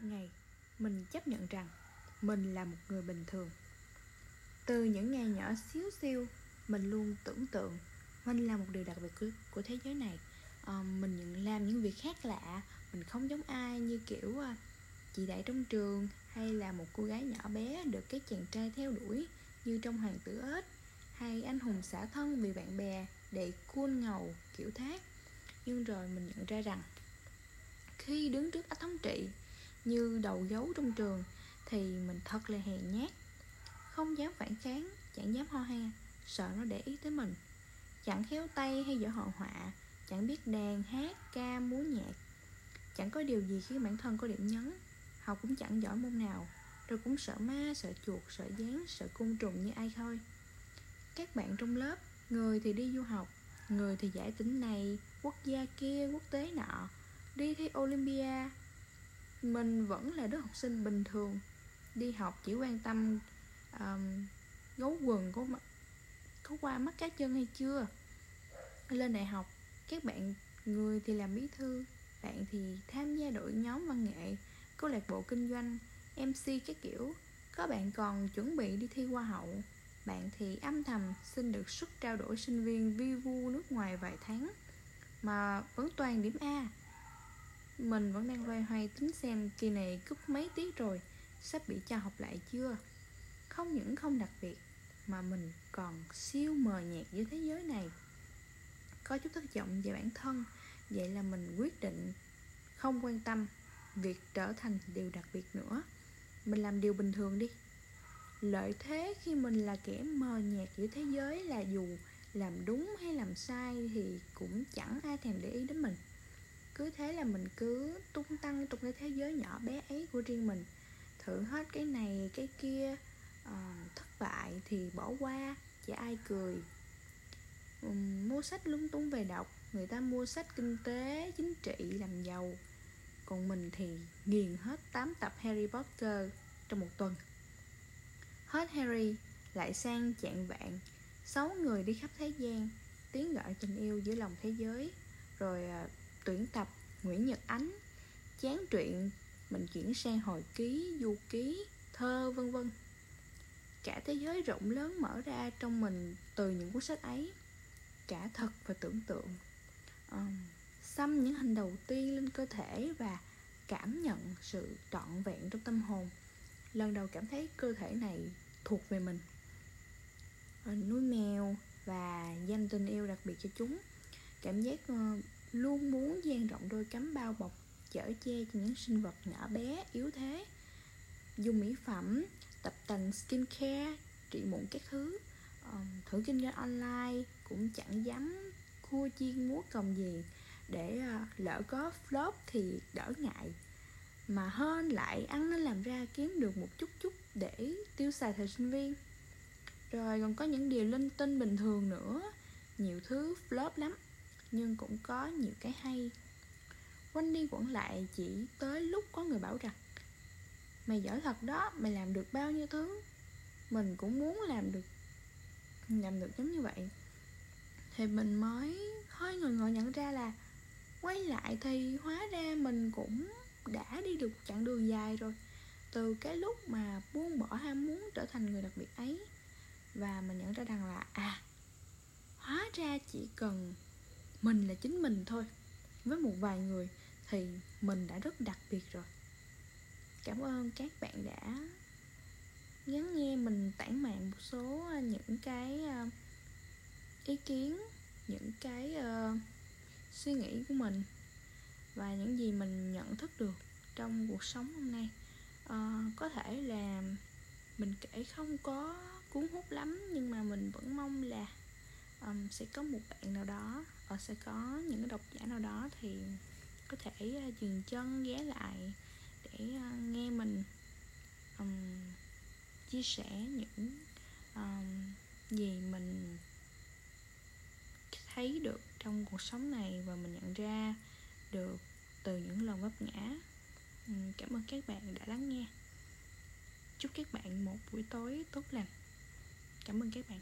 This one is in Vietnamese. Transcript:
một ngày mình chấp nhận rằng mình là một người bình thường. Từ những ngày nhỏ xíu xiu mình luôn tưởng tượng mình là một điều đặc biệt của, của thế giới này. À, mình nhận làm những việc khác lạ mình không giống ai như kiểu à, chị đại trong trường hay là một cô gái nhỏ bé được cái chàng trai theo đuổi như trong hoàng tử ếch hay anh hùng xả thân vì bạn bè để cuôn ngầu kiểu thác. Nhưng rồi mình nhận ra rằng khi đứng trước ách thống trị như đầu gấu trong trường, thì mình thật là hèn nhát. Không dám phản kháng, chẳng dám ho ha, sợ nó để ý tới mình. Chẳng khéo tay hay giỏi hội họa, chẳng biết đàn, hát, ca, múa nhạc. Chẳng có điều gì khiến bản thân có điểm nhấn, học cũng chẳng giỏi môn nào, rồi cũng sợ ma, sợ chuột, sợ gián, sợ côn trùng như ai thôi. Các bạn trong lớp, người thì đi du học, người thì giải tỉnh này, quốc gia kia, quốc tế nọ, đi thi olympia mình vẫn là đứa học sinh bình thường đi học chỉ quan tâm um, gấu quần có có qua mắt cá chân hay chưa. Lên đại học các bạn người thì làm bí thư bạn thì tham gia đội nhóm văn nghệ câu lạc bộ kinh doanh mc các kiểu. Có bạn còn chuẩn bị đi thi hoa hậu bạn thì âm thầm xin được suất trao đổi sinh viên vi vu nước ngoài vài tháng mà vẫn toàn điểm a mình vẫn đang loay hoay tính xem kỳ này cúp mấy tiết rồi, sắp bị cho học lại chưa? Không những không đặc biệt, mà mình còn siêu mờ nhạt giữa thế giới này. Có chút thất vọng về bản thân, vậy là mình quyết định không quan tâm việc trở thành điều đặc biệt nữa. Mình làm điều bình thường đi. Lợi thế khi mình là kẻ mờ nhạt giữa thế giới là dù làm đúng hay làm sai thì cũng chẳng ai thèm để ý đến mình cứ thế là mình cứ tung tăng trong cái thế giới nhỏ bé ấy của riêng mình. Thử hết cái này cái kia à, thất bại thì bỏ qua chả ai cười. Mua sách lung tung về đọc người ta mua sách kinh tế chính trị làm giàu. Còn mình thì nghiền hết 8 tập Harry Potter trong một tuần. Hết Harry lại sang chạng vạn sáu người đi khắp thế gian tiếng gọi tình yêu giữa lòng thế giới. Rồi ờ, tuyển tập Nguyễn Nhật Ánh chán truyện mình chuyển sang hồi ký du ký thơ vân vân. Cả thế giới rộng lớn mở ra trong mình từ những cuốn sách ấy. Cả thật và tưởng tượng. Um, xăm những hình đầu tiên lên cơ thể và cảm nhận sự trọn vẹn trong tâm hồn. Lần đầu cảm thấy cơ thể này thuộc về mình. Ờ, uh, nuôi mèo và dành tình yêu đặc biệt cho chúng. Cảm giác uh, luôn muốn dang rộng đôi cánh bao bọc, chở che cho những sinh vật nhỏ bé, yếu thế. Dùng mỹ phẩm, tập tành skincare, trị mụn các thứ. Thử kinh doanh online cũng chẳng dám cua chiên múa còng gì. Để ờ, lỡ có flop thì đỡ ngại. Mà hơn lại ăn nên làm ra kiếm được một chút chút để tiêu xài thời sinh viên. Rồi còn có những điều linh tinh bình thường nữa. Nhiều thứ flop lắm nhưng cũng có nhiều cái hay. Quanh đi quẩn lại chỉ tới lúc có người bảo rằng, mày giỏi thật đó, mày làm được bao nhiêu thứ? Mình cũng muốn làm được làm được giống như vậy. Thì mình mới hơi ngồi ngồi nhận ra là quay lại thì hóa ra mình cũng đã đi được chặng đường dài rồi. Từ cái lúc mà buông bỏ ham muốn trở thành người đặc biệt ấy, và mình nhận ra rằng là à hóa ra chỉ cần mình là chính mình thôi. Với một vài người thì mình đã rất đặc biệt rồi. Cảm ơn các bạn đã lắng nghe mình tản mạn một số ờ, những cái ờ, ý kiến những cái uh, suy nghĩ của mình và những gì mình nhận thức được trong cuộc sống hôm nay. Uh, có thể là mình kể không có cuốn hút lắm nhưng mà mình vẫn mong là um, sẽ có một bạn nào đó và sẽ có những độc giả nào đó thì có thể uh, dừng chân ghé lại để uh, nghe mình um, chia sẻ những um, gì mình thấy được trong cuộc sống này và mình nhận ra được từ những lần vấp ngã. Um, cảm ơn các bạn đã lắng nghe. Chúc các bạn một buổi tối tốt lành. Cảm ơn các bạn.